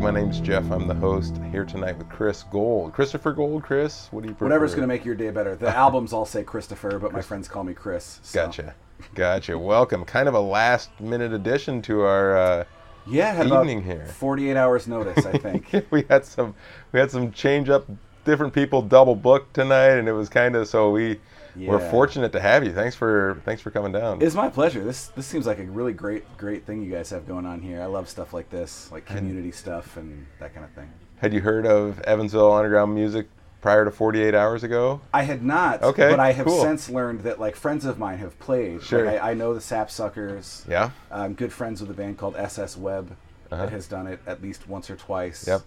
My name's Jeff. I'm the host here tonight with Chris Gold. Christopher Gold, Chris? What do you prefer? Whatever's going to make your day better. The albums all say Christopher, but my friends call me Chris. so- Gotcha. Gotcha. Welcome. Kind of a last minute addition to our. Uh, Yeah, Evening here. 48 hours notice, I think. we had some we had some change up different people double booked tonight and it was kind of so we we're fortunate to have you thanks for thanks for coming down it's my pleasure. This this seems like a really great great thing you guys have going on here. I love stuff like this, like community stuff and that kind of thing. had you heard of evansville underground music prior to 48 hours ago I had not, Okay, but I have cool. since learned that like friends of mine have played. Sure. Like, I, I know the Sapsuckers. yeah I'm good friends with a band called SS Web Uh-huh. that has done it at least once or twice. Yep.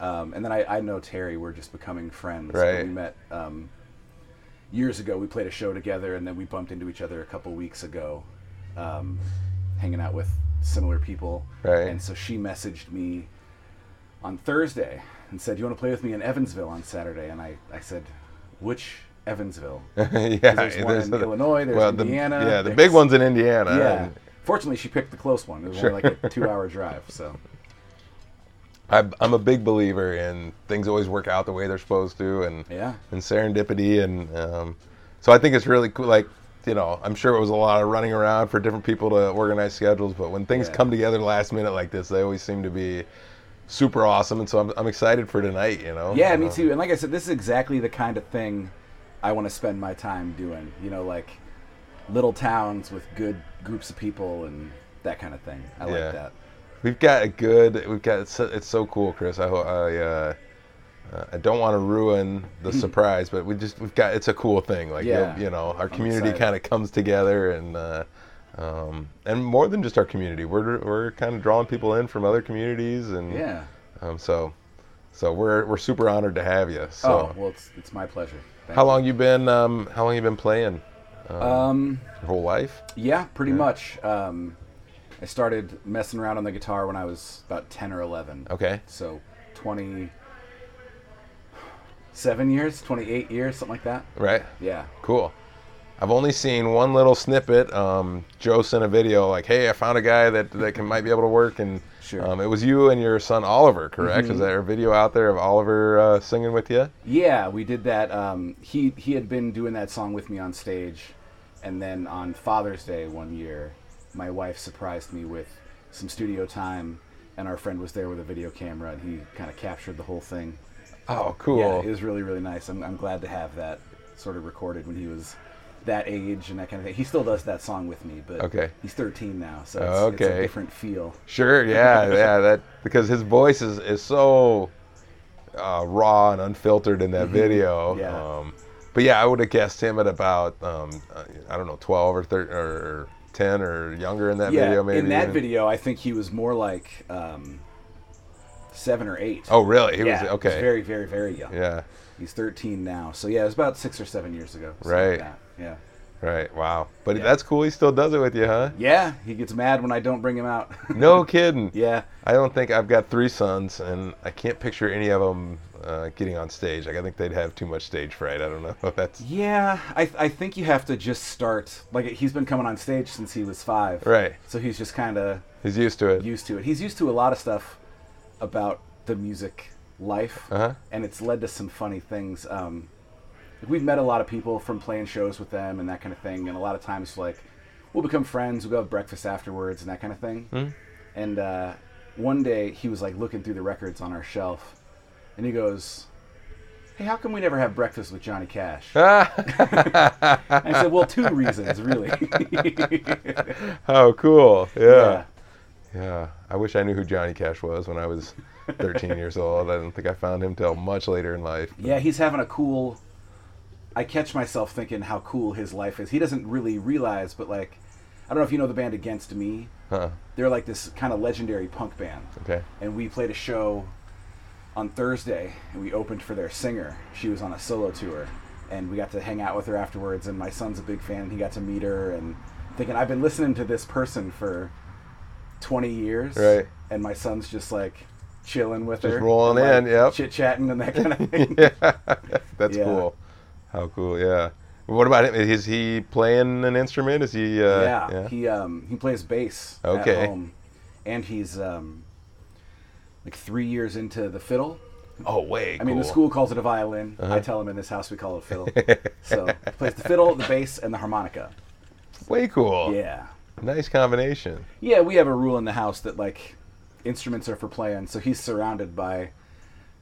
Um, and then I, I know Terry. We're just becoming friends. Right. We met um, years ago. We played a show together, and then we bumped into each other a couple weeks ago, um, hanging out with similar people. Right. And so she messaged me on Thursday and said, "You want to play with me in Evansville on Saturday?" And I, I said, "Which Evansville?" yeah there's one in the- Illinois, there's well, the- Indiana, yeah the there's- big one's in indiana yeah. and Fortunately, she picked the close one. It was Sure. only like a two-hour drive. So I, i'm a big believer in things always work out the way they're supposed to and yeah, and serendipity and um, so i think it's really cool like you know i'm sure it was a lot of running around for different people to organize schedules but when things Yeah. come together last minute like this they always seem to be super awesome and so i'm, I'm excited for tonight you know yeah, me Um, too. And like I said, this is exactly the kind of thing I want to spend my time doing. You know, like little towns with good groups of people and that kind of thing. I Yeah. like that. We've got a good we've got it's so, it's so cool chris i, I uh uh, I don't want to ruin the surprise, but we just we've got it's a cool thing. Like Yeah. you'll- know, our community kind of comes together, and uh, um, and more than just our community, we're we're kind of drawing people in from other communities, and Yeah. Um, so, so we're we're super honored to have you. So, oh well, it's it's my pleasure. Thank how you. long you been um, how long you been playing? Um, Your whole life? yeah, pretty much. Um, I started messing around on the guitar when I was about ten or eleven. Okay. So twenty seven years, twenty eight years, something like that. Right. Yeah. Cool. I've only seen one little snippet. Um, Joe sent a video like, "Hey, I found a guy that that can might be able to work," and Sure. Mm-hmm. um, it was you and your son Oliver, correct? Is there a video out there of Oliver uh, singing with you? Yeah, we did that. Um, he he had been doing that song with me on stage, and then on Father's Day one year, my wife surprised me with some studio time, and our friend was there with a video camera, and he kind of captured the whole thing. Oh, cool. Yeah, it was really really nice. I'm I'm glad to have that sort of recorded when he was that age and that kind of thing. He still does that song with me, but Okay. he's 13 now, so it's, Oh, it's a okay. different feel. Sure, yeah, yeah. That because his voice is is so uh, raw and unfiltered in that video. Mm-hmm. Yeah. Um, but yeah, I would have guessed him at about um, uh, I don't know, twelve or thirteen or ten or younger in that yeah, video. Maybe in that even. video, I think he was more like um, seven or eight. Oh, really? He yeah, was okay. very, very, very young. yeah. He's 13 now. So yeah, it was about six or seven years ago. Right. like. Yeah. Right. Wow. But Yeah. that's cool. He still does it with you, huh? Yeah, he gets mad when I don't bring him out. No kidding. yeah. I don't think I've got three sons, and I can't picture any of them uh, getting on stage. Like I think they'd have too much stage fright. I don't know. That's Yeah, I, I think you have to just start. Like he's been coming on stage since he was five. right. So he's just kind of He's used to it. used to it. He's used to a lot of stuff about the music life, Uh huh. and it's led to some funny things. Um, we've met a lot of people from playing shows with them and that kind of thing, and a lot of times like we'll become friends. We'll go have breakfast afterwards and that kind of thing. Hmm. And uh, one day he was like looking through the records on our shelf, and he goes, "Hey, how come we never have breakfast with Johnny Cash?" And I said, "Well, two reasons, really." oh, cool. Yeah. yeah. yeah. I wish I knew who Johnny Cash was when I was 13 years old. I don't think I found him till much later in life. Yeah, he's having a cool. I catch myself thinking how cool his life is. He doesn't really realize, but like, I don't know if you know the band Against Me. Huh. They're like this kind of legendary punk band, Okay. and we played a show on Thursday, and we opened for their singer. She was on a solo tour, and we got to hang out with her afterwards. And my son's a big fan, and he got to meet her. And thinking, I've been listening to this person for 20 years, Right. And my son's just like chilling with Just her, rolling and, in, yep. chit chatting and that kind of thing. yeah. That's Yeah. cool. How cool. Yeah. What about him? Is he playing an instrument? Is he? Uh, yeah, he um he plays bass Okay. at home, and he's um like three years into the fiddle. Oh, way. I mean, the school calls it a violin. I uh-huh. tell him in this house we call it a fiddle. so he plays the fiddle, the bass, and the harmonica. Way cool. Yeah. Nice combination. Yeah, we have a rule in the house that like instruments are for playing, so he's surrounded by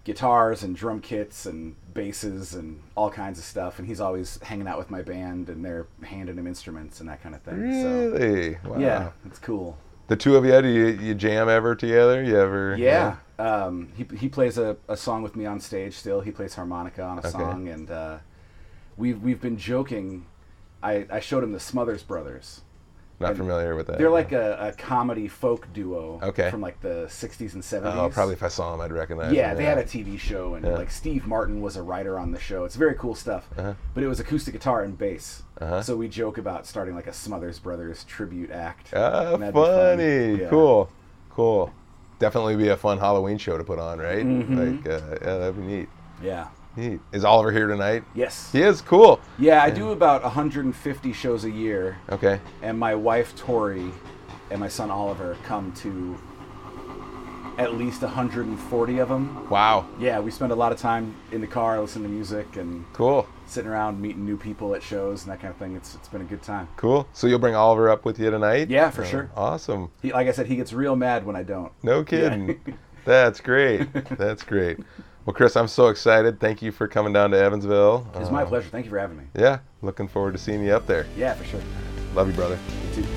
guitars and drum kits and basses and all kinds of stuff, and he's always hanging out with my band, and they're handing him instruments and that kind of thing. So Really? Wow. yeah, it's cool. The two of you, do you, you jam ever together? You ever? Yeah, um, he he plays a, a song with me on stage. Still, he plays harmonica on a Okay. song, and uh, we've we've been joking. I, I showed him the Smothers Brothers. Not familiar with that. They're like a, a comedy folk duo Okay. from like the 60s and 70s. Oh, probably if I saw them, I'd recognize Yeah, them. they had a TV show, and Yeah. like Steve Martin was a writer on the show. It's very cool stuff. Uh-huh. But it was acoustic guitar and bass. Uh-huh. So we joke about starting like a Smothers Brothers tribute act. Ah, that'd fun. funny. Yeah. Cool. Cool. Definitely be a fun Halloween show to put on, right? Mhm. Like, uh, yeah, that'd be neat. Yeah. Neat. Is Oliver here tonight? Yes. He is. Cool. Yeah, I do about 150 shows a year, Okay. and my wife Tori and my son Oliver come to at least 140 of them. Wow. Yeah, we spend a lot of time in the car listening to music and Cool. sitting around meeting new people at shows and that kind of thing. It's it's been a good time. Cool. So you'll bring Oliver up with you tonight? Yeah, for Oh, sure. Awesome. He, like I said, he gets real mad when I don't. No kidding. That's great. That's great. Well, Chris, I'm so excited. Thank you for coming down to Evansville. It's my Um, pleasure. Thank you for having me. Yeah. Looking forward to seeing you up there. Yeah, for sure. Love you, brother. You too.